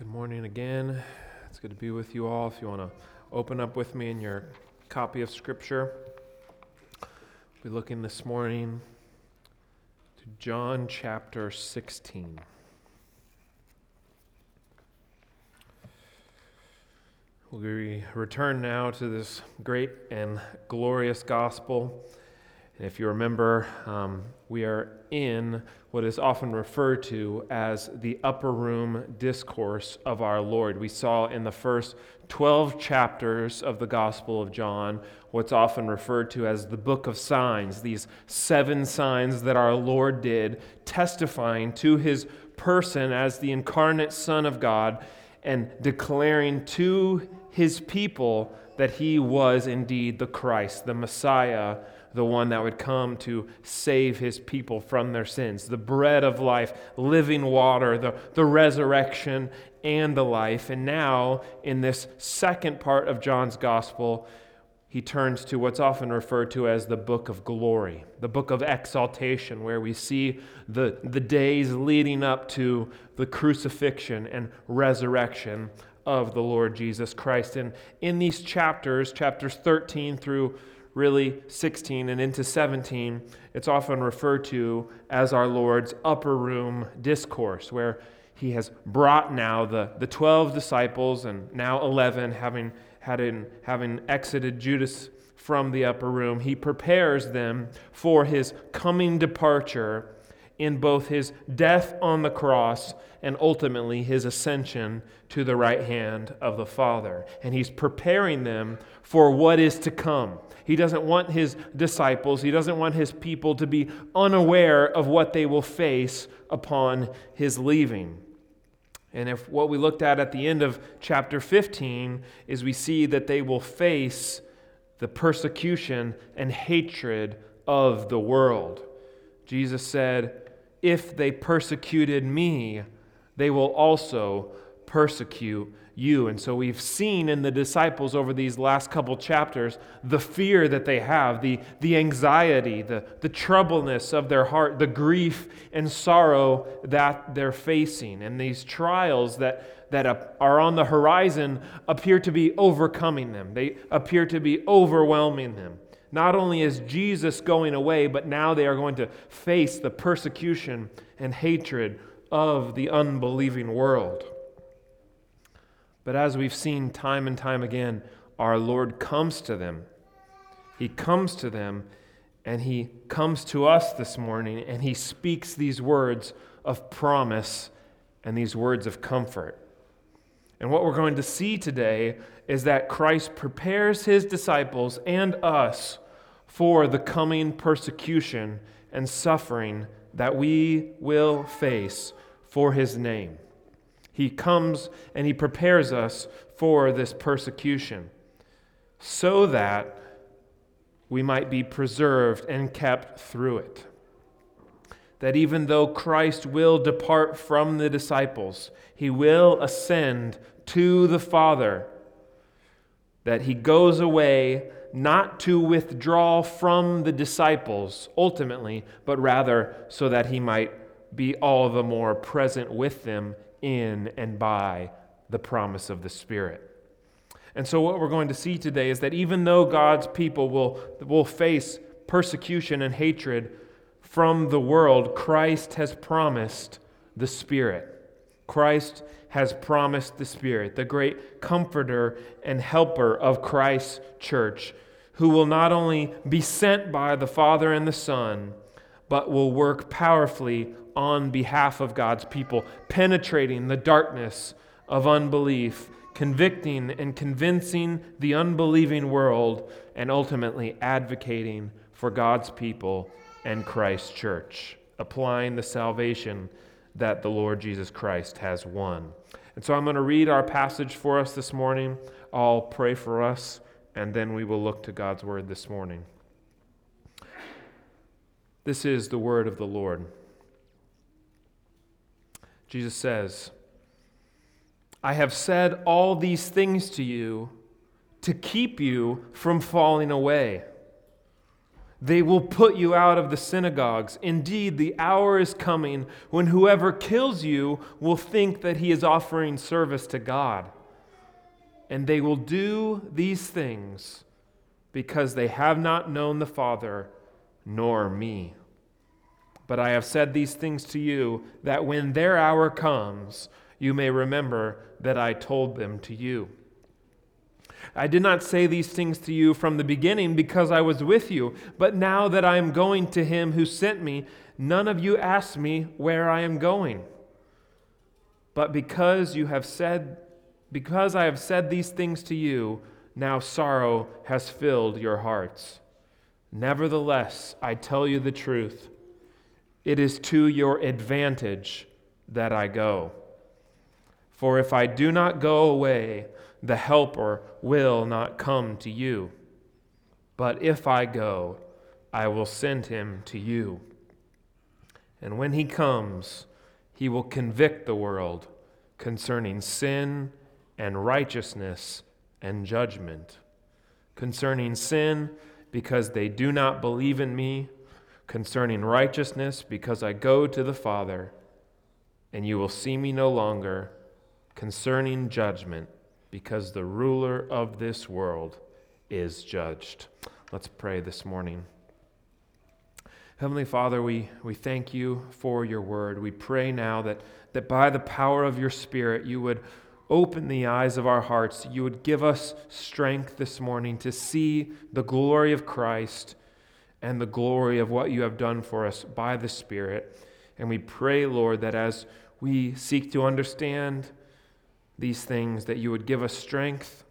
Good morning again. It's good to be with you all. If you want to open up with me in your copy of Scripture, we're looking this morning to John chapter 16. We return now to this great and glorious gospel. And if you remember, um, we are in what is often referred to as the upper room discourse of our Lord. We saw in the first 12 chapters of the Gospel of John what's often referred to as the book of signs, these seven signs that our Lord did, testifying to his person as the incarnate Son of God and declaring to his people that he was indeed the Christ, the Messiah the one that would come to save his people from their sins, the bread of life, living water, the, the resurrection, and the life. And now, in this second part of John's gospel, he turns to what's often referred to as the book of glory, the book of exaltation, where we see the, the days leading up to the crucifixion and resurrection of the Lord Jesus Christ. And in these chapters, chapters 13 through really 16 and into 17, it's often referred to as our Lord's upper room discourse, where he has brought now the, the 12 disciples and now 11, having, had in, having exited Judas from the upper room, he prepares them for his coming departure in both his death on the cross and ultimately his ascension to the right hand of the Father. And he's preparing them for what is to come. He doesn't want his disciples, he doesn't want his people to be unaware of what they will face upon his leaving. And if what we looked at at the end of chapter 15 is we see that they will face the persecution and hatred of the world. Jesus said, If they persecuted me, they will also persecute you. And so we've seen in the disciples over these last couple chapters the fear that they have, the, the anxiety, the, the troubleness of their heart, the grief and sorrow that they're facing. And these trials that, that are on the horizon appear to be overcoming them, they appear to be overwhelming them. Not only is Jesus going away, but now they are going to face the persecution and hatred of the unbelieving world. But as we've seen time and time again, our Lord comes to them. He comes to them and He comes to us this morning and He speaks these words of promise and these words of comfort. And what we're going to see today is that Christ prepares His disciples and us for the coming persecution and suffering that we will face for His name. He comes and he prepares us for this persecution so that we might be preserved and kept through it. That even though Christ will depart from the disciples, he will ascend to the Father, that he goes away not to withdraw from the disciples ultimately, but rather so that he might be all the more present with them in and by the promise of the Spirit. And so, what we're going to see today is that even though God's people will, will face persecution and hatred from the world, Christ has promised the Spirit. Christ has promised the Spirit, the great comforter and helper of Christ's church, who will not only be sent by the Father and the Son, but will work powerfully on behalf of God's people, penetrating the darkness of unbelief, convicting and convincing the unbelieving world, and ultimately advocating for God's people and Christ's church, applying the salvation that the Lord Jesus Christ has won. And so I'm going to read our passage for us this morning. I'll pray for us, and then we will look to God's word this morning. This is the word of the Lord. Jesus says, I have said all these things to you to keep you from falling away. They will put you out of the synagogues. Indeed, the hour is coming when whoever kills you will think that he is offering service to God. And they will do these things because they have not known the Father nor me. But I have said these things to you that when their hour comes, you may remember that I told them to you. I did not say these things to you from the beginning because I was with you, but now that I am going to him who sent me, none of you ask me where I am going. But because you have said, because I have said these things to you, now sorrow has filled your hearts. Nevertheless, I tell you the truth. It is to your advantage that I go. For if I do not go away, the Helper will not come to you. But if I go, I will send him to you. And when he comes, he will convict the world concerning sin and righteousness and judgment. Concerning sin, because they do not believe in me. Concerning righteousness, because I go to the Father, and you will see me no longer. Concerning judgment, because the ruler of this world is judged. Let's pray this morning. Heavenly Father, we, we thank you for your word. We pray now that, that by the power of your Spirit, you would open the eyes of our hearts. You would give us strength this morning to see the glory of Christ and the glory of what you have done for us by the Spirit. And we pray, Lord, that as we seek to understand these things, that you would give us strength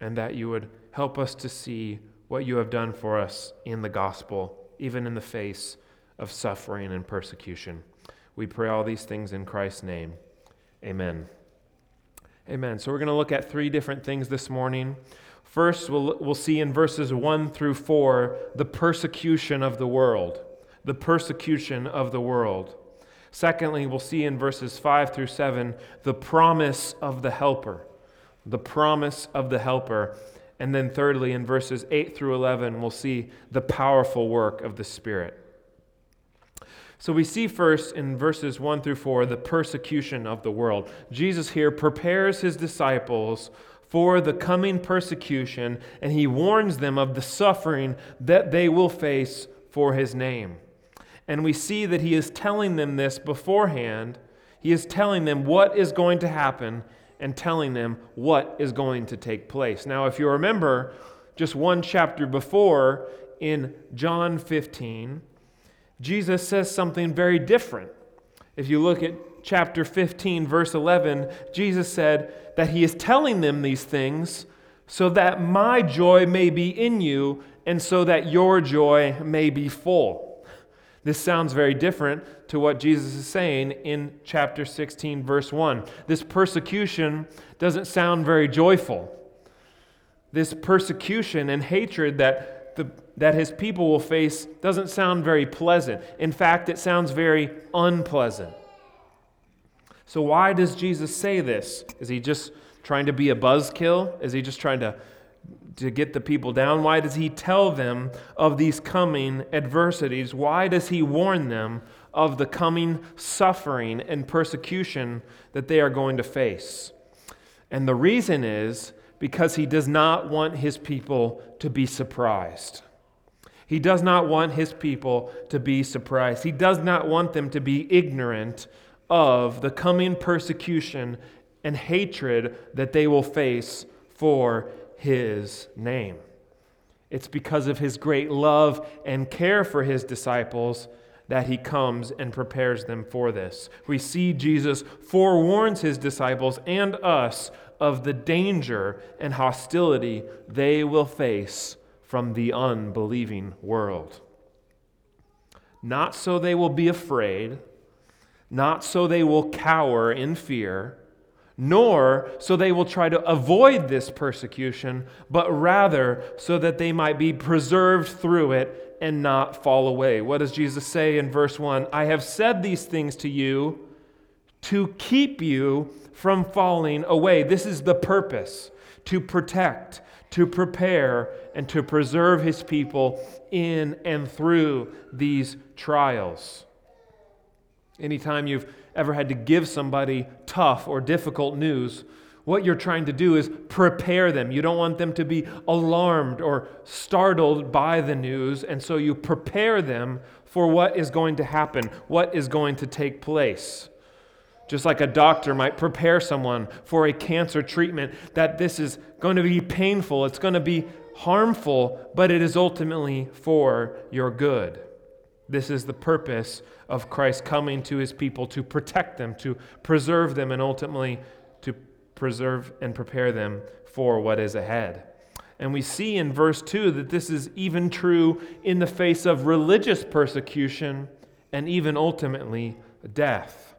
and that you would help us to see what you have done for us in the gospel, even in the face of suffering and persecution. We pray all these things in Christ's name. Amen. Amen. So we're going to look at three different things this morning. First, we'll, we'll see in verses 1 through 4 the persecution of the world. The persecution of the world. Secondly, we'll see in verses 5 through 7 the promise of the Helper. The promise of the Helper. And then, thirdly, in verses 8 through 11, we'll see the powerful work of the Spirit. So we see first in verses 1 through 4 the persecution of the world. Jesus here prepares his disciples for the coming persecution, and he warns them of the suffering that they will face for his name. And we see that he is telling them this beforehand. He is telling them what is going to happen and telling them what is going to take place. Now, if you remember, just one chapter before in John 15, Jesus says something very different. If you look at chapter 15, verse 11, Jesus said that he is telling them these things so that my joy may be in you and so that your joy may be full. This sounds very different to what Jesus is saying in chapter 16, verse 1. This persecution doesn't sound very joyful. This persecution and hatred that, the, that his people will face doesn't sound very pleasant. In fact, it sounds very unpleasant. So, why does Jesus say this? Is he just trying to be a buzzkill? Is he just trying to to get the people down? Why does he tell them of these coming adversities? Why does he warn them of the coming suffering and persecution that they are going to face? And the reason is because he does not want his people to be surprised. He does not want his people to be surprised. He does not want them to be ignorant of the coming persecution and hatred that they will face for his name. It's because of his great love and care for his disciples that he comes and prepares them for this. We see Jesus forewarns his disciples and us of the danger and hostility they will face from the unbelieving world. Not so they will be afraid, not so they will cower in fear nor so they will try to avoid this persecution, but rather so that they might be preserved through it and not fall away. What does Jesus say in verse 1? I have said these things to you to keep you from falling away. This is the purpose to protect, to prepare, and to preserve his people in and through these trials. Anytime you've ever had to give somebody tough or difficult news, what you're trying to do is prepare them. You don't want them to be alarmed or startled by the news, and so you prepare them for what is going to happen, what is going to take place. Just like a doctor might prepare someone for a cancer treatment, that this is going to be painful, it's going to be harmful, but it is ultimately for your good. This is the purpose of Christ coming to his people to protect them, to preserve them, and ultimately to preserve and prepare them for what is ahead. And we see in verse 2 that this is even true in the face of religious persecution and even ultimately death.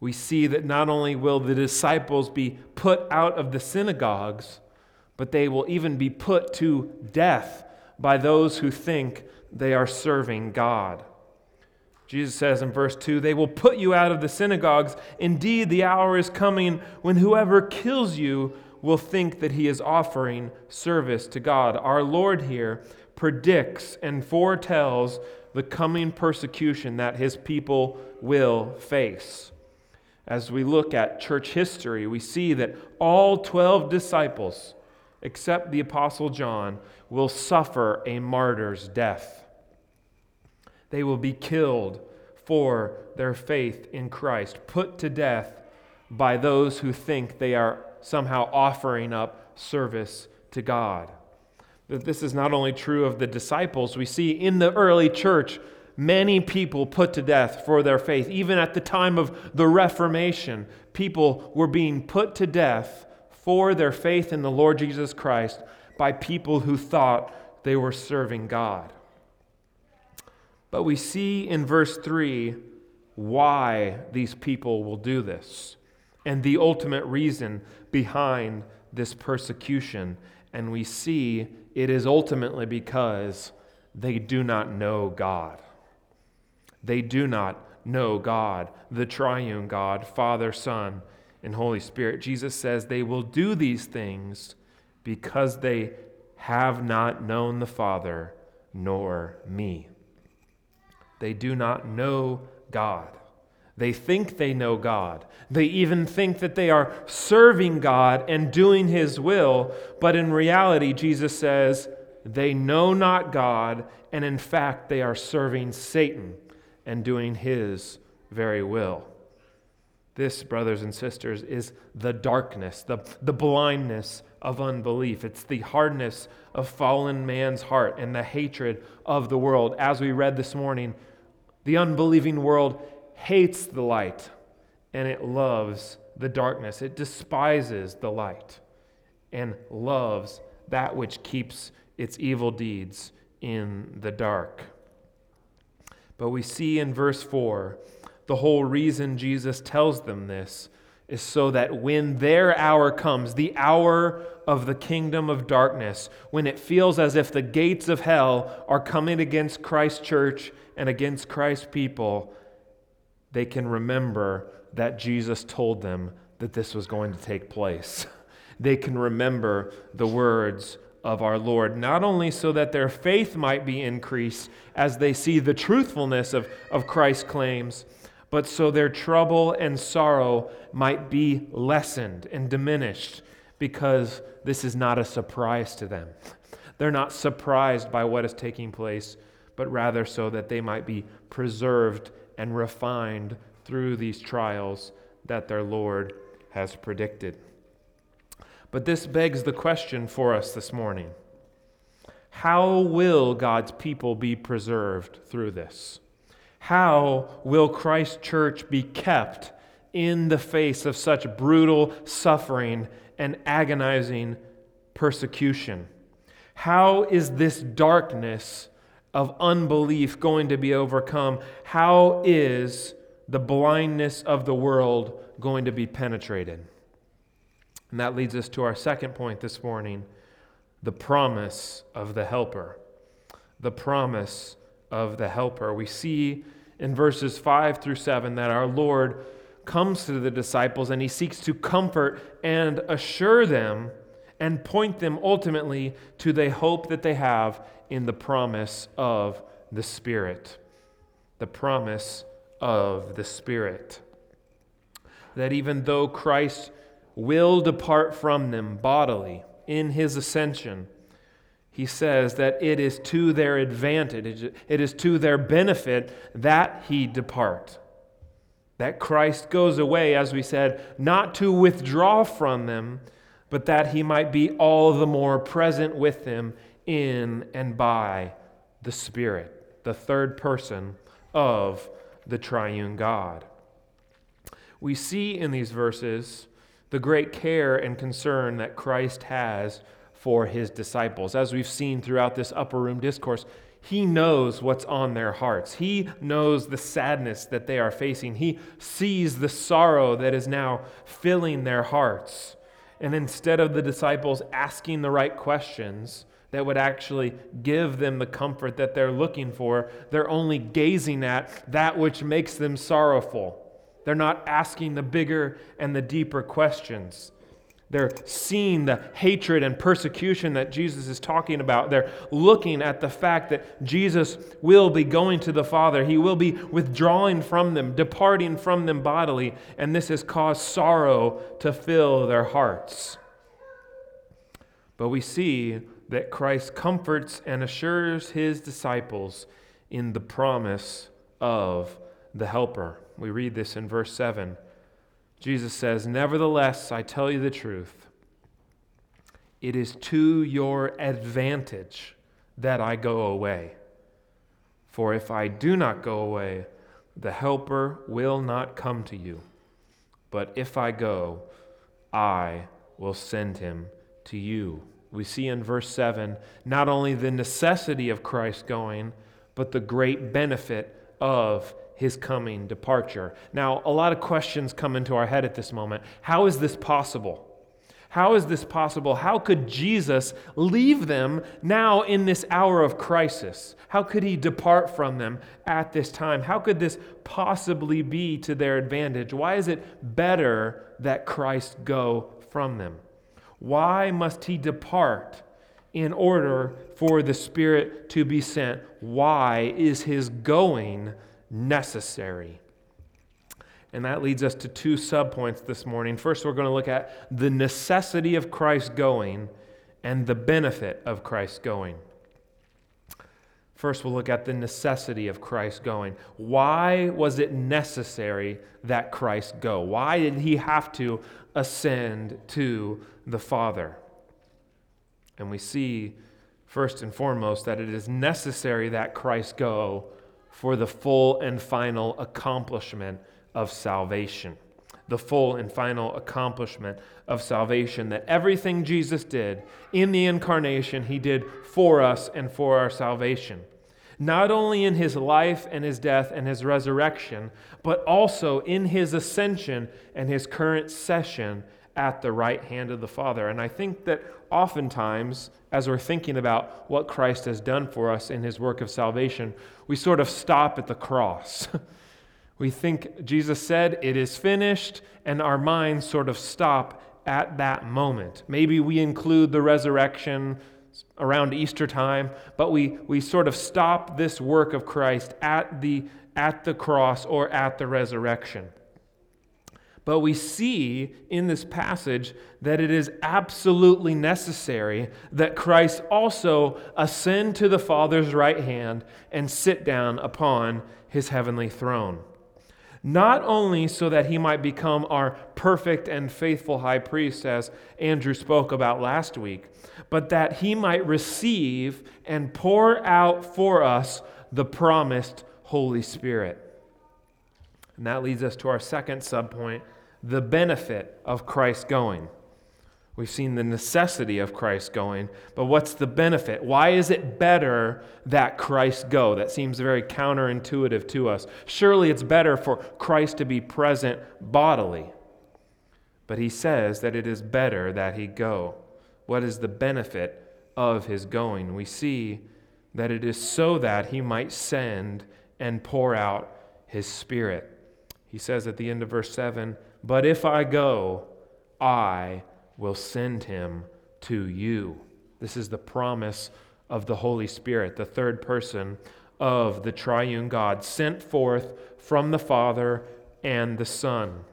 We see that not only will the disciples be put out of the synagogues, but they will even be put to death by those who think they are serving God. Jesus says in verse 2 They will put you out of the synagogues. Indeed, the hour is coming when whoever kills you will think that he is offering service to God. Our Lord here predicts and foretells the coming persecution that his people will face. As we look at church history, we see that all 12 disciples, except the Apostle John, will suffer a martyr's death. They will be killed for their faith in Christ, put to death by those who think they are somehow offering up service to God. That this is not only true of the disciples, we see in the early church many people put to death for their faith. Even at the time of the Reformation, people were being put to death for their faith in the Lord Jesus Christ by people who thought they were serving God. But we see in verse 3 why these people will do this and the ultimate reason behind this persecution. And we see it is ultimately because they do not know God. They do not know God, the triune God, Father, Son, and Holy Spirit. Jesus says they will do these things because they have not known the Father nor me. They do not know God. They think they know God. They even think that they are serving God and doing His will, but in reality, Jesus says, they know not God, and in fact, they are serving Satan and doing His very will. This, brothers and sisters, is the darkness, the, the blindness of unbelief. It's the hardness of fallen man's heart and the hatred of the world. As we read this morning, the unbelieving world hates the light and it loves the darkness. It despises the light and loves that which keeps its evil deeds in the dark. But we see in verse 4 the whole reason Jesus tells them this is so that when their hour comes, the hour of the kingdom of darkness, when it feels as if the gates of hell are coming against Christ's church and against Christ's people, they can remember that Jesus told them that this was going to take place. They can remember the words of our Lord, not only so that their faith might be increased as they see the truthfulness of, of Christ's claims, but so their trouble and sorrow might be lessened and diminished because this is not a surprise to them. They're not surprised by what is taking place, but rather so that they might be preserved and refined through these trials that their Lord has predicted. But this begs the question for us this morning How will God's people be preserved through this? How will Christ's church be kept in the face of such brutal suffering and agonizing persecution? How is this darkness of unbelief going to be overcome? How is the blindness of the world going to be penetrated? And that leads us to our second point this morning the promise of the Helper. The promise of the Helper. We see in verses 5 through 7 that our Lord comes to the disciples and he seeks to comfort and assure them and point them ultimately to the hope that they have in the promise of the Spirit. The promise of the Spirit. That even though Christ will depart from them bodily in his ascension, he says that it is to their advantage, it is to their benefit that he depart. That Christ goes away, as we said, not to withdraw from them, but that he might be all the more present with them in and by the Spirit, the third person of the triune God. We see in these verses the great care and concern that Christ has for his disciples. As we've seen throughout this upper room discourse, he knows what's on their hearts. He knows the sadness that they are facing. He sees the sorrow that is now filling their hearts. And instead of the disciples asking the right questions that would actually give them the comfort that they're looking for, they're only gazing at that which makes them sorrowful. They're not asking the bigger and the deeper questions. They're seeing the hatred and persecution that Jesus is talking about. They're looking at the fact that Jesus will be going to the Father. He will be withdrawing from them, departing from them bodily, and this has caused sorrow to fill their hearts. But we see that Christ comforts and assures his disciples in the promise of the Helper. We read this in verse 7. Jesus says, Nevertheless, I tell you the truth. It is to your advantage that I go away. For if I do not go away, the Helper will not come to you. But if I go, I will send him to you. We see in verse 7 not only the necessity of Christ going, but the great benefit of his coming departure. Now, a lot of questions come into our head at this moment. How is this possible? How is this possible? How could Jesus leave them now in this hour of crisis? How could he depart from them at this time? How could this possibly be to their advantage? Why is it better that Christ go from them? Why must he depart in order for the Spirit to be sent? Why is his going necessary. And that leads us to two subpoints this morning. First, we're going to look at the necessity of Christ going and the benefit of Christ going. First, we'll look at the necessity of Christ going. Why was it necessary that Christ go? Why did he have to ascend to the Father? And we see, first and foremost, that it is necessary that Christ go for the full and final accomplishment of salvation. The full and final accomplishment of salvation. That everything Jesus did in the incarnation, he did for us and for our salvation. Not only in his life and his death and his resurrection, but also in his ascension and his current session at the right hand of the Father. And I think that oftentimes, as we're thinking about what Christ has done for us in his work of salvation, we sort of stop at the cross. we think Jesus said, It is finished, and our minds sort of stop at that moment. Maybe we include the resurrection around Easter time, but we, we sort of stop this work of Christ at the, at the cross or at the resurrection. But we see in this passage that it is absolutely necessary that Christ also ascend to the Father's right hand and sit down upon his heavenly throne. Not only so that he might become our perfect and faithful high priest, as Andrew spoke about last week, but that he might receive and pour out for us the promised Holy Spirit. And that leads us to our second subpoint the benefit of Christ going. We've seen the necessity of Christ going, but what's the benefit? Why is it better that Christ go? That seems very counterintuitive to us. Surely it's better for Christ to be present bodily. But he says that it is better that he go. What is the benefit of his going? We see that it is so that he might send and pour out his Spirit. He says at the end of verse 7 But if I go, I will send him to you. This is the promise of the Holy Spirit, the third person of the triune God, sent forth from the Father and the Son.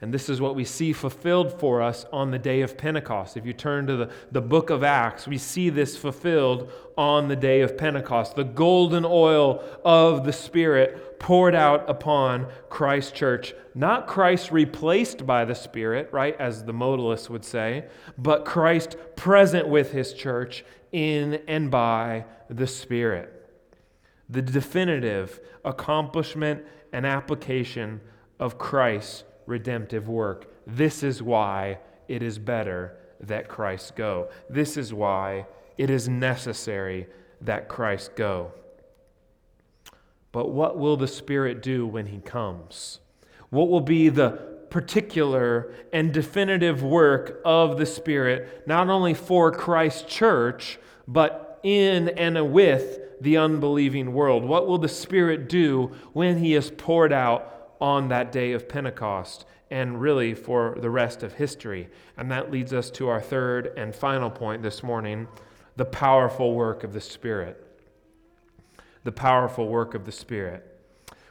And this is what we see fulfilled for us on the day of Pentecost. If you turn to the, the book of Acts, we see this fulfilled on the day of Pentecost. The golden oil of the Spirit poured out upon Christ's church. Not Christ replaced by the Spirit, right, as the modalists would say, but Christ present with his church in and by the Spirit. The definitive accomplishment and application of Christ redemptive work. This is why it is better that Christ go. This is why it is necessary that Christ go. But what will the Spirit do when He comes? What will be the particular and definitive work of the Spirit, not only for Christ's church, but in and with the unbelieving world? What will the Spirit do when He is poured out on that day of Pentecost and really for the rest of history. And that leads us to our third and final point this morning the powerful work of the Spirit. The powerful work of the Spirit.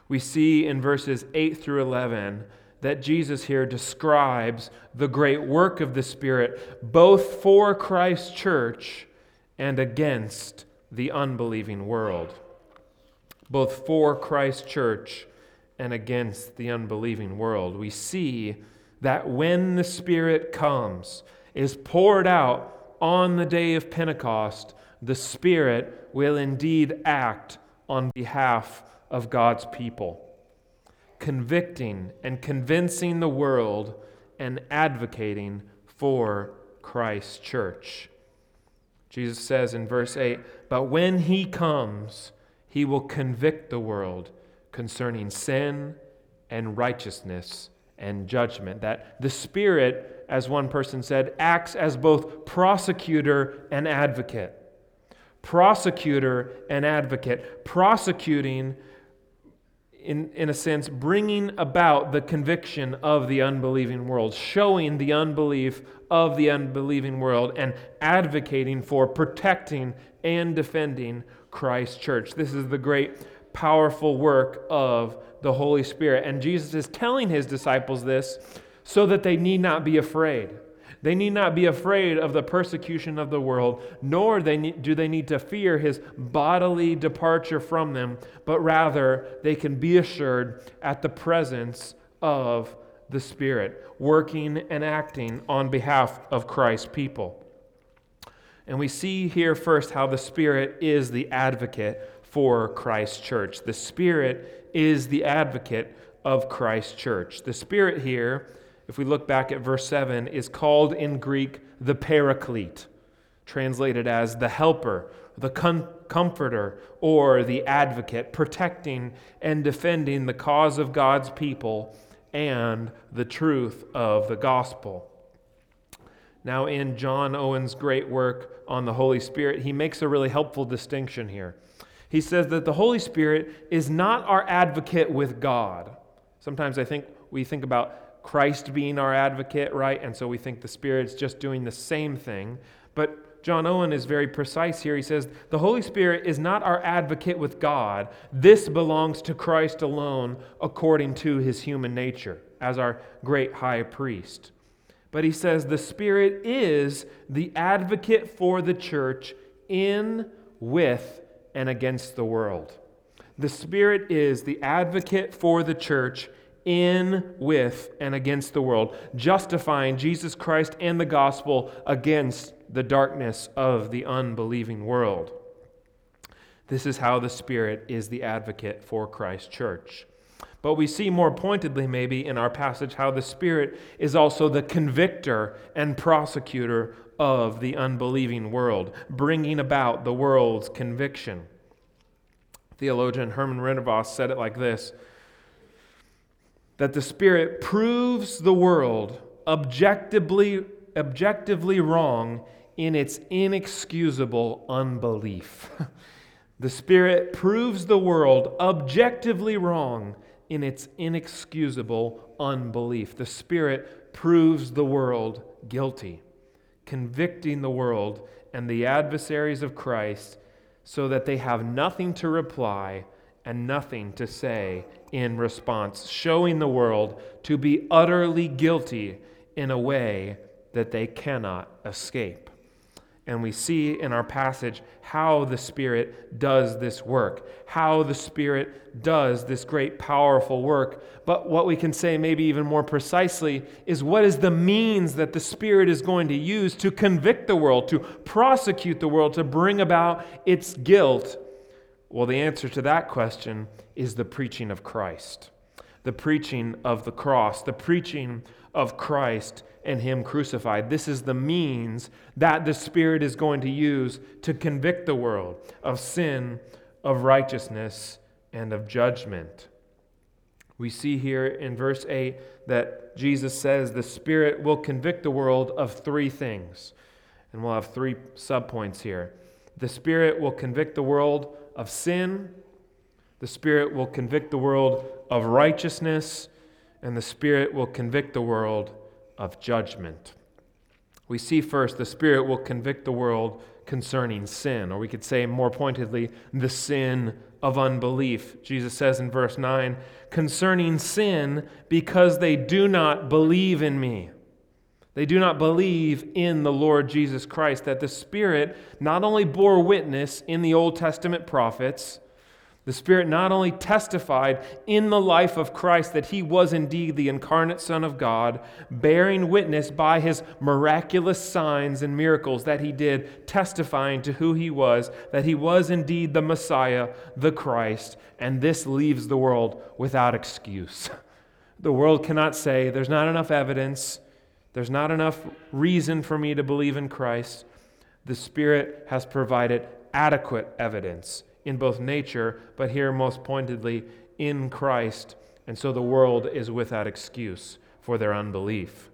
We see in verses 8 through 11 that Jesus here describes the great work of the Spirit both for Christ's church and against the unbelieving world. Both for Christ's church and against the unbelieving world. We see that when the Spirit comes, is poured out on the day of Pentecost, the Spirit will indeed act on behalf of God's people, convicting and convincing the world and advocating for Christ's church. Jesus says in verse 8, But when he comes, he will convict the world concerning sin and righteousness and judgment. That the Spirit, as one person said, acts as both prosecutor and advocate. Prosecutor and advocate. Prosecuting, in, in a sense, bringing about the conviction of the unbelieving world, showing the unbelief of the unbelieving world, and advocating for protecting and defending Christ's church. This is the great powerful work of the Holy Spirit. And Jesus is telling his disciples this so that they need not be afraid. They need not be afraid of the persecution of the world, nor do they need to fear his bodily departure from them, but rather they can be assured at the presence of the Spirit, working and acting on behalf of Christ's people. And we see here first how the Spirit is the advocate for Christ's church. The Spirit is the advocate of Christ's church. The Spirit here, if we look back at verse 7, is called in Greek the Paraclete, translated as the helper, the com- comforter, or the advocate, protecting and defending the cause of God's people and the truth of the gospel. Now, in John Owen's great work on the Holy Spirit, he makes a really helpful distinction here. He says that the Holy Spirit is not our advocate with God. Sometimes I think we think about Christ being our advocate, right? And so we think the Spirit's just doing the same thing. But John Owen is very precise here. He says, The Holy Spirit is not our advocate with God. This belongs to Christ alone according to his human nature as our great high priest. But he says, The Spirit is the advocate for the church in, with, and against the world. The Spirit is the advocate for the church in, with, and against the world, justifying Jesus Christ and the gospel against the darkness of the unbelieving world. This is how the Spirit is the advocate for Christ's church. But we see more pointedly, maybe, in our passage, how the Spirit is also the convictor and prosecutor of the unbelieving world, bringing about the world's conviction. Theologian Herman Ridderbos said it like this that the Spirit proves the world objectively, objectively wrong in its inexcusable unbelief. The Spirit proves the world objectively wrong in its inexcusable unbelief. The Spirit proves the world guilty, convicting the world and the adversaries of Christ so that they have nothing to reply and nothing to say in response, showing the world to be utterly guilty in a way that they cannot escape. And we see in our passage how the Spirit does this work, how the Spirit does this great, powerful work. But what we can say, maybe even more precisely, is what is the means that the Spirit is going to use to convict the world, to prosecute the world, to bring about its guilt? Well, the answer to that question is the preaching of Christ, the preaching of the cross, the preaching of Christ and Him crucified. This is the means that the Spirit is going to use to convict the world of sin, of righteousness, and of judgment. We see here in verse 8 that Jesus says the Spirit will convict the world of three things. And we'll have three subpoints here. The Spirit will convict the world of sin, the Spirit will convict the world of righteousness, and the Spirit will convict the world of judgment. We see first the Spirit will convict the world concerning sin, or we could say more pointedly, the sin of unbelief. Jesus says in verse 9, concerning sin, because they do not believe in me. They do not believe in the Lord Jesus Christ, that the Spirit not only bore witness in the Old Testament prophets, the Spirit not only testified in the life of Christ that he was indeed the incarnate Son of God, bearing witness by his miraculous signs and miracles that he did, testifying to who he was, that he was indeed the Messiah, the Christ, and this leaves the world without excuse. The world cannot say, There's not enough evidence, there's not enough reason for me to believe in Christ. The Spirit has provided adequate evidence in both nature, but here most pointedly in Christ. And so the world is without excuse for their unbelief.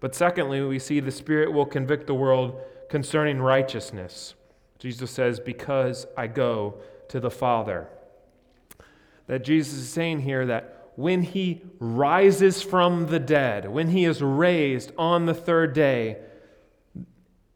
But secondly, we see the Spirit will convict the world concerning righteousness. Jesus says, Because I go to the Father. That Jesus is saying here that when he rises from the dead, when he is raised on the third day,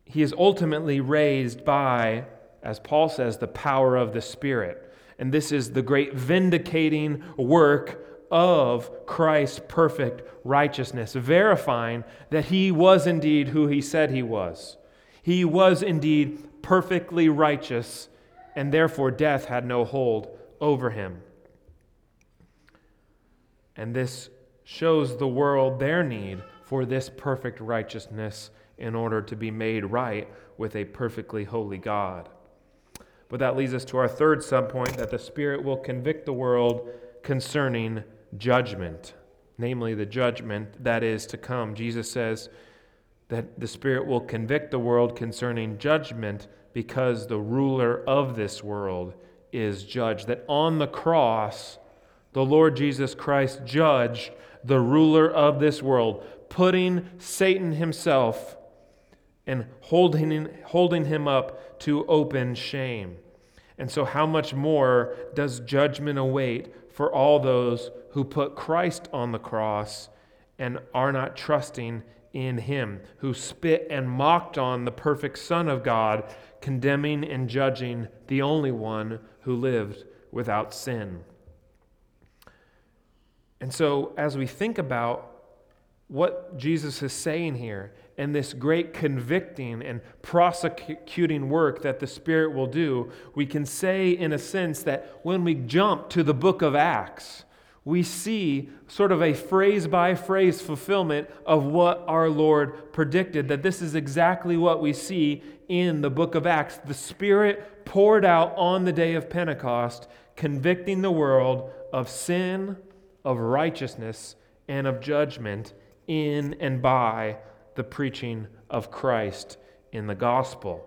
he is ultimately raised by as Paul says, the power of the Spirit. And this is the great vindicating work of Christ's perfect righteousness, verifying that he was indeed who he said he was. He was indeed perfectly righteous, and therefore death had no hold over him. And this shows the world their need for this perfect righteousness in order to be made right with a perfectly holy God. But that leads us to our third subpoint that the Spirit will convict the world concerning judgment, namely the judgment that is to come. Jesus says that the Spirit will convict the world concerning judgment because the ruler of this world is judged. That on the cross, the Lord Jesus Christ judged the ruler of this world, putting Satan himself and holding, holding him up to open shame. And so, how much more does judgment await for all those who put Christ on the cross and are not trusting in him, who spit and mocked on the perfect Son of God, condemning and judging the only one who lived without sin? And so, as we think about what Jesus is saying here and this great convicting and prosecuting work that the Spirit will do, we can say, in a sense, that when we jump to the book of Acts, we see sort of a phrase by phrase fulfillment of what our Lord predicted. That this is exactly what we see in the book of Acts. The Spirit poured out on the day of Pentecost, convicting the world of sin, of righteousness, and of judgment in and by the preaching of Christ in the gospel.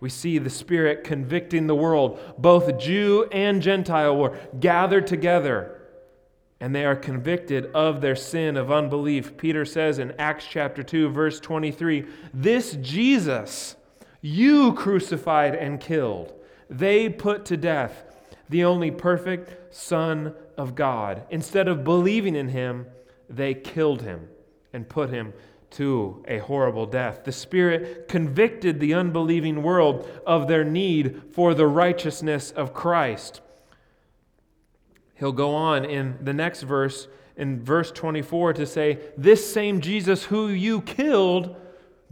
We see the Spirit convicting the world. Both Jew and Gentile were gathered together and they are convicted of their sin of unbelief. Peter says in Acts chapter 2, verse 23 This Jesus you crucified and killed. They put to death the only perfect Son of God. Instead of believing in him, they killed him and put him to a horrible death. The Spirit convicted the unbelieving world of their need for the righteousness of Christ. He'll go on in the next verse, in verse 24, to say, This same Jesus who you killed,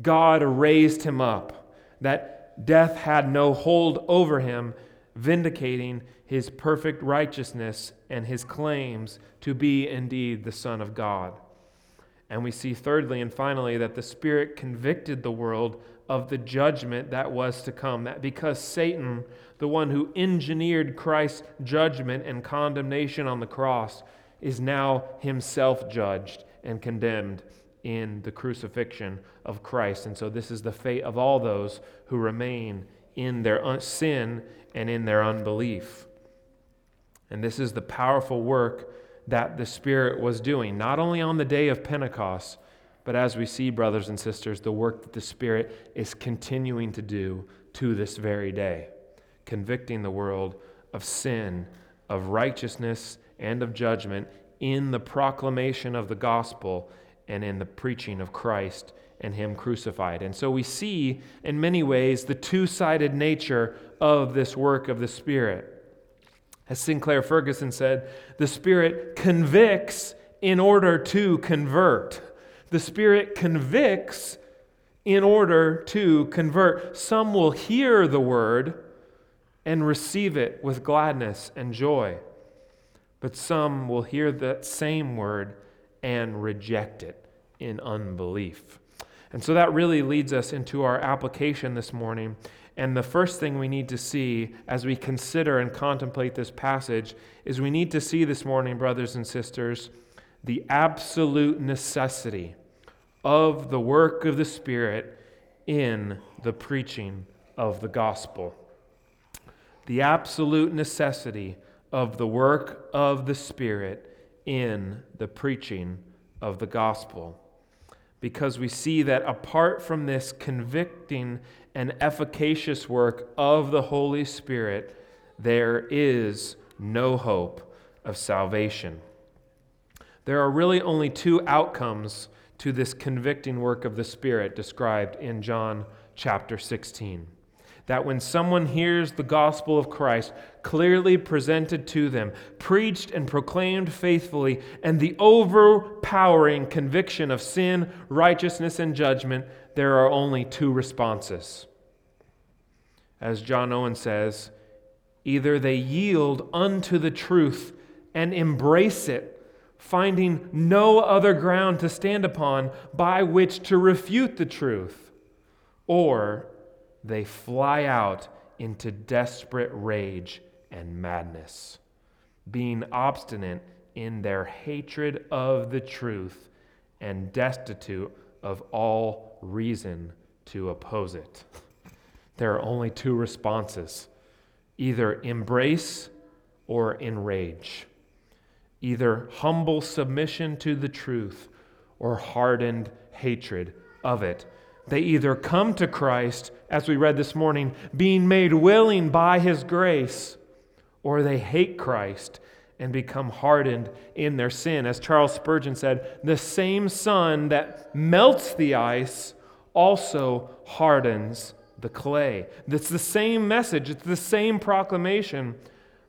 God raised him up. That death had no hold over him, vindicating his perfect righteousness and his claims to be indeed the Son of God. And we see, thirdly and finally, that the Spirit convicted the world of the judgment that was to come. That because Satan, the one who engineered Christ's judgment and condemnation on the cross, is now himself judged and condemned in the crucifixion of Christ. And so, this is the fate of all those who remain in their sin and in their unbelief. And this is the powerful work that the Spirit was doing, not only on the day of Pentecost, but as we see, brothers and sisters, the work that the Spirit is continuing to do to this very day, convicting the world of sin, of righteousness, and of judgment in the proclamation of the gospel and in the preaching of Christ and Him crucified. And so we see, in many ways, the two sided nature of this work of the Spirit. As Sinclair Ferguson said, the Spirit convicts in order to convert. The Spirit convicts in order to convert. Some will hear the word and receive it with gladness and joy, but some will hear that same word and reject it in unbelief. And so that really leads us into our application this morning and the first thing we need to see as we consider and contemplate this passage is we need to see this morning, brothers and sisters, the absolute necessity of the work of the Spirit in the preaching of the gospel. The absolute necessity of the work of the Spirit in the preaching of the gospel. Because we see that apart from this convicting and efficacious work of the Holy Spirit, there is no hope of salvation. There are really only two outcomes to this convicting work of the Spirit described in John chapter 16. That when someone hears the gospel of Christ clearly presented to them, preached and proclaimed faithfully, and the overpowering conviction of sin, righteousness, and judgment, there are only two responses. As John Owen says, either they yield unto the truth and embrace it, finding no other ground to stand upon by which to refute the truth, or they fly out into desperate rage and madness, being obstinate in their hatred of the truth and destitute of all reason to oppose it. There are only two responses either embrace or enrage, either humble submission to the truth or hardened hatred of it. They either come to Christ, as we read this morning, being made willing by his grace, or they hate Christ and become hardened in their sin. As Charles Spurgeon said, the same sun that melts the ice also hardens the clay. It's the same message, it's the same proclamation,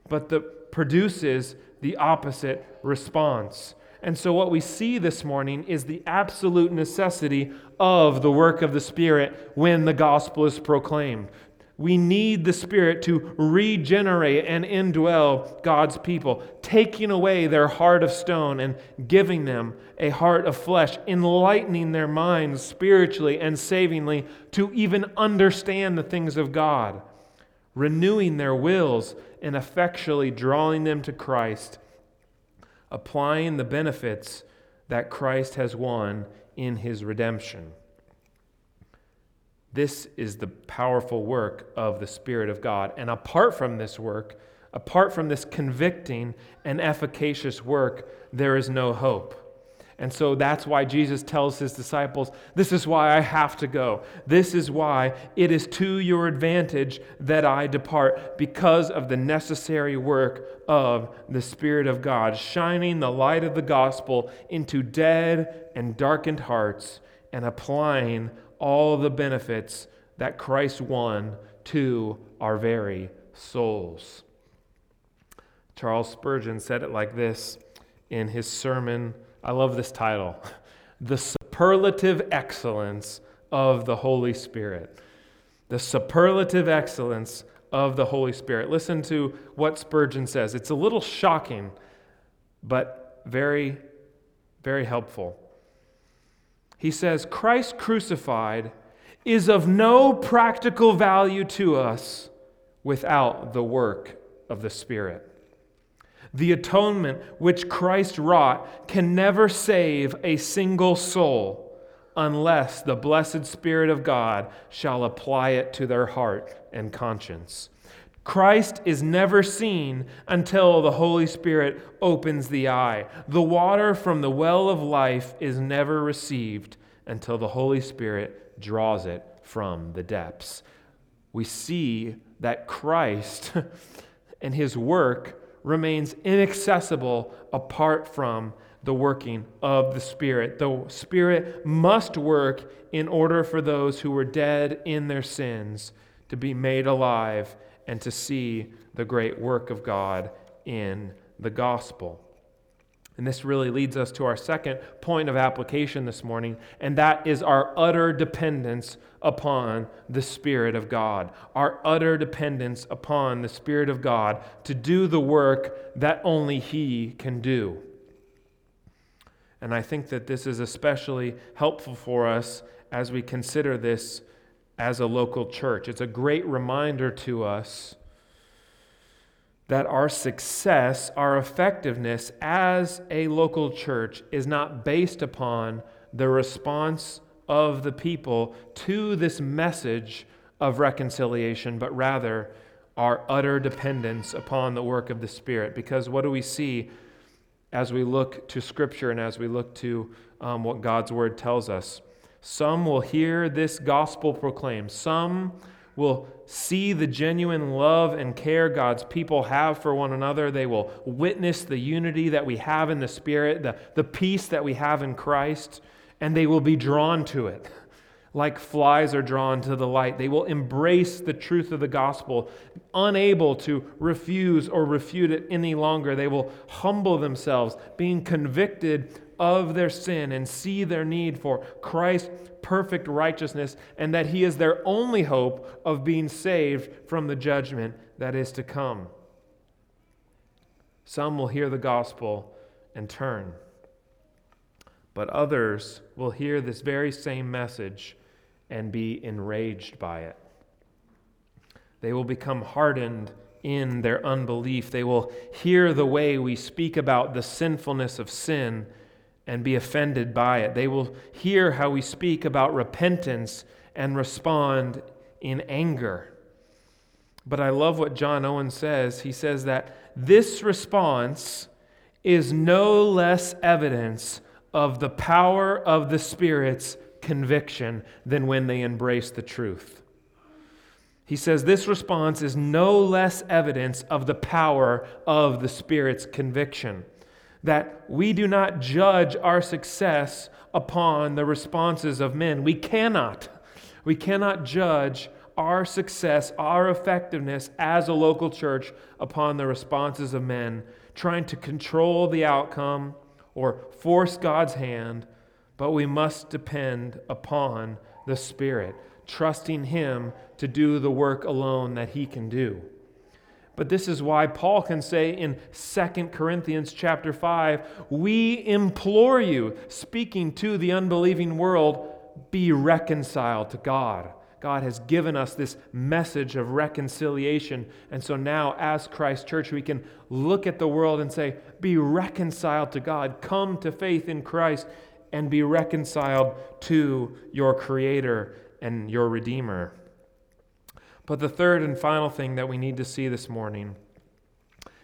but that produces the opposite response. And so, what we see this morning is the absolute necessity of the work of the Spirit when the gospel is proclaimed. We need the Spirit to regenerate and indwell God's people, taking away their heart of stone and giving them a heart of flesh, enlightening their minds spiritually and savingly to even understand the things of God, renewing their wills and effectually drawing them to Christ, applying the benefits that Christ has won in his redemption. This is the powerful work of the Spirit of God. And apart from this work, apart from this convicting and efficacious work, there is no hope. And so that's why Jesus tells his disciples, This is why I have to go. This is why it is to your advantage that I depart, because of the necessary work of the Spirit of God, shining the light of the gospel into dead and darkened hearts and applying all the benefits that Christ won to our very souls. Charles Spurgeon said it like this in his sermon. I love this title The Superlative Excellence of the Holy Spirit. The superlative excellence of the Holy Spirit. Listen to what Spurgeon says. It's a little shocking, but very, very helpful. He says, Christ crucified is of no practical value to us without the work of the Spirit. The atonement which Christ wrought can never save a single soul unless the blessed Spirit of God shall apply it to their heart and conscience. Christ is never seen until the Holy Spirit opens the eye. The water from the well of life is never received until the Holy Spirit draws it from the depths. We see that Christ and his work remains inaccessible apart from the working of the Spirit. The Spirit must work in order for those who were dead in their sins to be made alive and to see the great work of God in the gospel. And this really leads us to our second point of application this morning, and that is our utter dependence upon the Spirit of God. Our utter dependence upon the Spirit of God to do the work that only He can do. And I think that this is especially helpful for us as we consider this as a local church. It's a great reminder to us that our success, our effectiveness as a local church is not based upon the response of the people to this message of reconciliation, but rather our utter dependence upon the work of the Spirit. Because what do we see as we look to Scripture and as we look to um, what God's Word tells us? Some will hear this gospel proclaimed. Some will see the genuine love and care God's people have for one another. They will witness the unity that we have in the Spirit, the, the peace that we have in Christ, and they will be drawn to it. Like flies are drawn to the light. They will embrace the truth of the gospel, unable to refuse or refute it any longer. They will humble themselves, being convicted of their sin and see their need for Christ's perfect righteousness and that He is their only hope of being saved from the judgment that is to come. Some will hear the gospel and turn, but others will hear this very same message and be enraged by it. They will become hardened in their unbelief. They will hear the way we speak about the sinfulness of sin and be offended by it. They will hear how we speak about repentance and respond in anger. But I love what John Owen says. He says that this response is no less evidence of the power of the Spirit's conviction than when they embrace the truth. He says this response is no less evidence of the power of the Spirit's conviction that we do not judge our success upon the responses of men. We cannot. We cannot judge our success, our effectiveness as a local church upon the responses of men, trying to control the outcome or force God's hand, but we must depend upon the Spirit, trusting Him to do the work alone that He can do. But this is why Paul can say in 2 Corinthians chapter 5, we implore you, speaking to the unbelieving world, be reconciled to God. God has given us this message of reconciliation. And so now, as Christ Church, we can look at the world and say, Be reconciled to God. Come to faith in Christ and be reconciled to your Creator and your Redeemer. But the third and final thing that we need to see this morning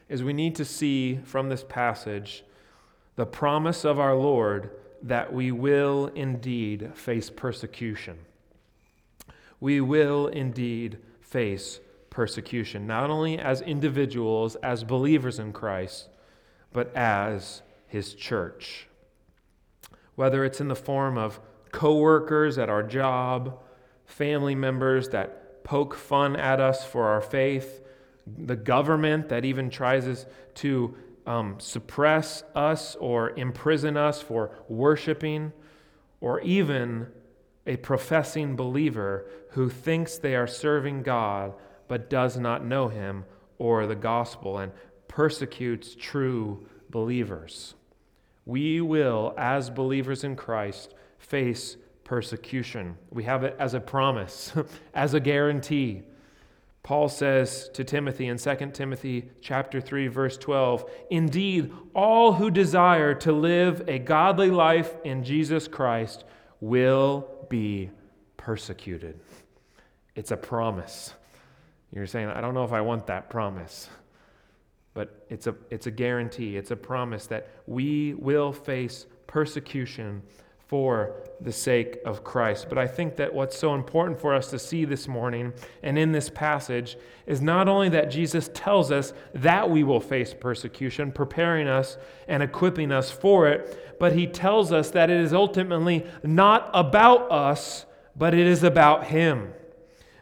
is we need to see from this passage the promise of our Lord that we will indeed face persecution. We will indeed face persecution, not only as individuals, as believers in Christ, but as his church. Whether it's in the form of coworkers at our job, family members that poke fun at us for our faith, the government that even tries to um, suppress us or imprison us for worshiping, or even a professing believer who thinks they are serving God but does not know Him or the gospel and persecutes true believers. We will, as believers in Christ, face persecution. We have it as a promise, as a guarantee. Paul says to Timothy in 2 Timothy chapter 3 verse 12, "Indeed, all who desire to live a godly life in Jesus Christ will be persecuted." It's a promise. You're saying, "I don't know if I want that promise." But it's a it's a guarantee. It's a promise that we will face persecution for the sake of Christ. But I think that what's so important for us to see this morning and in this passage is not only that Jesus tells us that we will face persecution, preparing us and equipping us for it, but he tells us that it is ultimately not about us, but it is about him.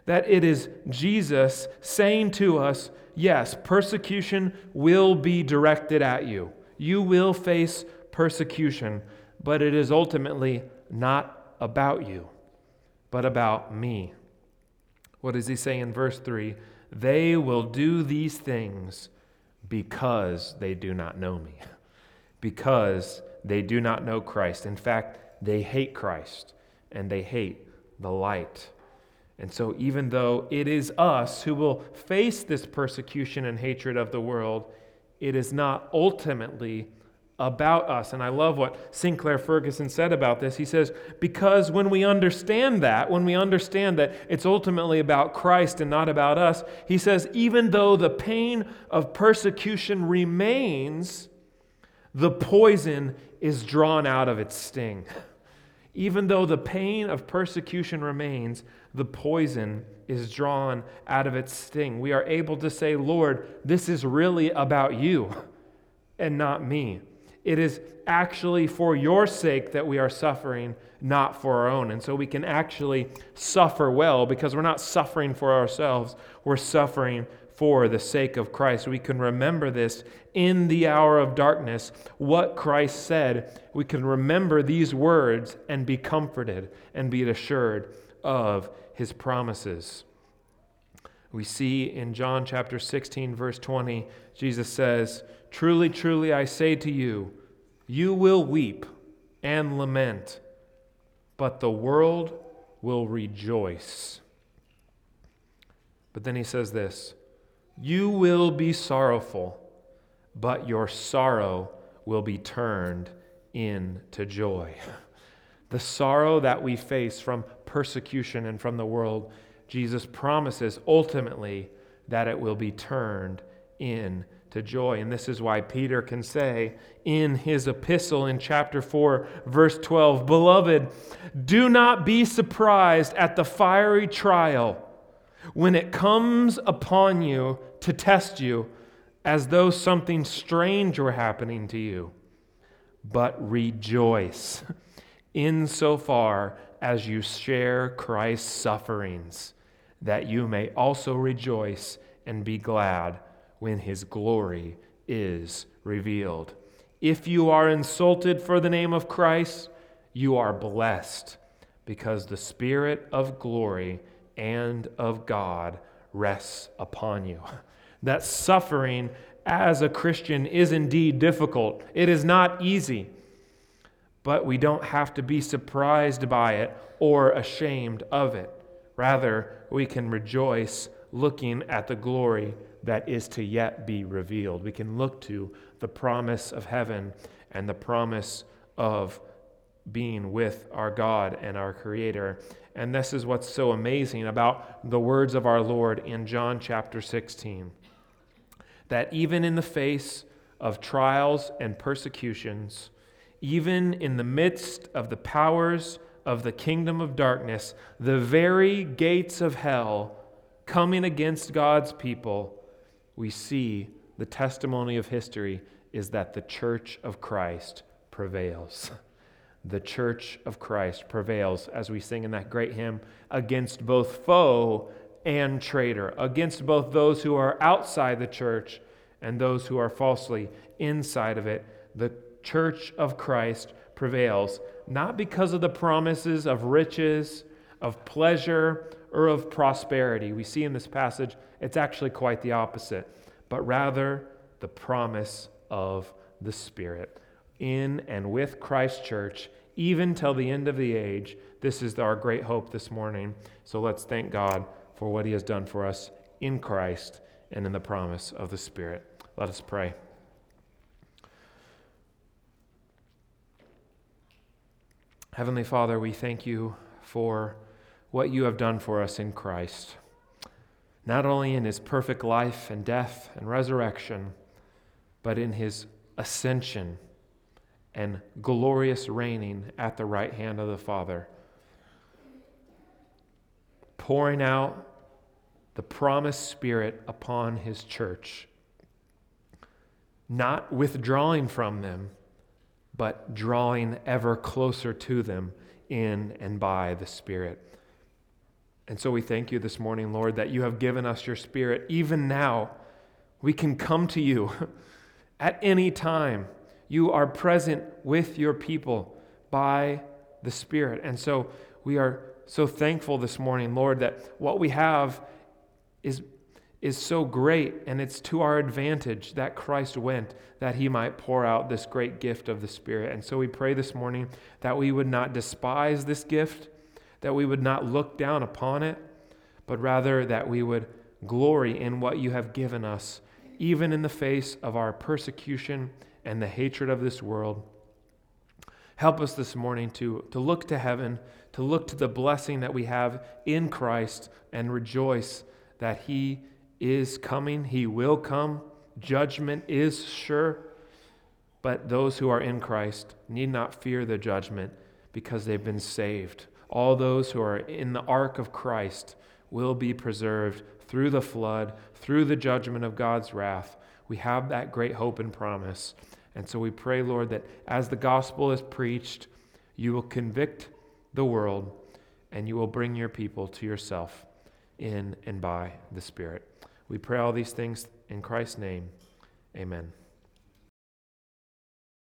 That it is Jesus saying to us, yes, persecution will be directed at you. You will face persecution but it is ultimately not about you, but about me. What does he say in verse 3? They will do these things because they do not know me, because they do not know Christ. In fact, they hate Christ and they hate the light. And so, even though it is us who will face this persecution and hatred of the world, it is not ultimately about us. And I love what Sinclair Ferguson said about this. He says, Because when we understand that, when we understand that it's ultimately about Christ and not about us, he says, even though the pain of persecution remains, the poison is drawn out of its sting. Even though the pain of persecution remains, the poison is drawn out of its sting. We are able to say, Lord, this is really about you and not me. It is actually for your sake that we are suffering, not for our own. And so we can actually suffer well because we're not suffering for ourselves, we're suffering for the sake of Christ. We can remember this in the hour of darkness, what Christ said. We can remember these words and be comforted and be assured of his promises. We see in John chapter 16, verse 20, Jesus says, Truly, truly, I say to you, you will weep and lament, but the world will rejoice. But then he says this You will be sorrowful, but your sorrow will be turned into joy. The sorrow that we face from persecution and from the world, Jesus promises ultimately that it will be turned into to joy. And this is why Peter can say in his epistle in chapter 4, verse 12 Beloved, do not be surprised at the fiery trial when it comes upon you to test you as though something strange were happening to you, but rejoice insofar as you share Christ's sufferings, that you may also rejoice and be glad when his glory is revealed. If you are insulted for the name of Christ, you are blessed because the Spirit of glory and of God rests upon you. That suffering as a Christian is indeed difficult, it is not easy. But we don't have to be surprised by it or ashamed of it. Rather, we can rejoice looking at the glory that is to yet be revealed. We can look to the promise of heaven and the promise of being with our God and our Creator. And this is what's so amazing about the words of our Lord in John chapter 16 that even in the face of trials and persecutions, even in the midst of the powers of the kingdom of darkness, the very gates of hell coming against God's people, we see the testimony of history is that the church of Christ prevails. The church of Christ prevails, as we sing in that great hymn, against both foe and traitor, against both those who are outside the church and those who are falsely inside of it. The church of Christ prevails, not because of the promises of riches, of pleasure, or of prosperity. We see in this passage it's actually quite the opposite, but rather the promise of the Spirit. In and with Christ's church, even till the end of the age, this is our great hope this morning. So let's thank God for what He has done for us in Christ and in the promise of the Spirit. Let us pray. Heavenly Father, we thank you for what you have done for us in Christ, not only in his perfect life and death and resurrection, but in his ascension and glorious reigning at the right hand of the Father, pouring out the promised Spirit upon his church, not withdrawing from them but drawing ever closer to them in and by the Spirit. And so we thank you this morning, Lord, that you have given us your Spirit. Even now, we can come to you at any time. You are present with your people by the Spirit. And so we are so thankful this morning, Lord, that what we have is is so great, and it's to our advantage that Christ went that he might pour out this great gift of the Spirit. And so we pray this morning that we would not despise this gift, that we would not look down upon it, but rather that we would glory in what you have given us, even in the face of our persecution and the hatred of this world. Help us this morning to, to look to heaven, to look to the blessing that we have in Christ, and rejoice that He is coming, he will come. Judgment is sure. But those who are in Christ need not fear the judgment because they've been saved. All those who are in the ark of Christ will be preserved through the flood, through the judgment of God's wrath. We have that great hope and promise. And so we pray, Lord, that as the gospel is preached, you will convict the world and you will bring your people to yourself in and by the Spirit. We pray all these things in Christ's name. Amen.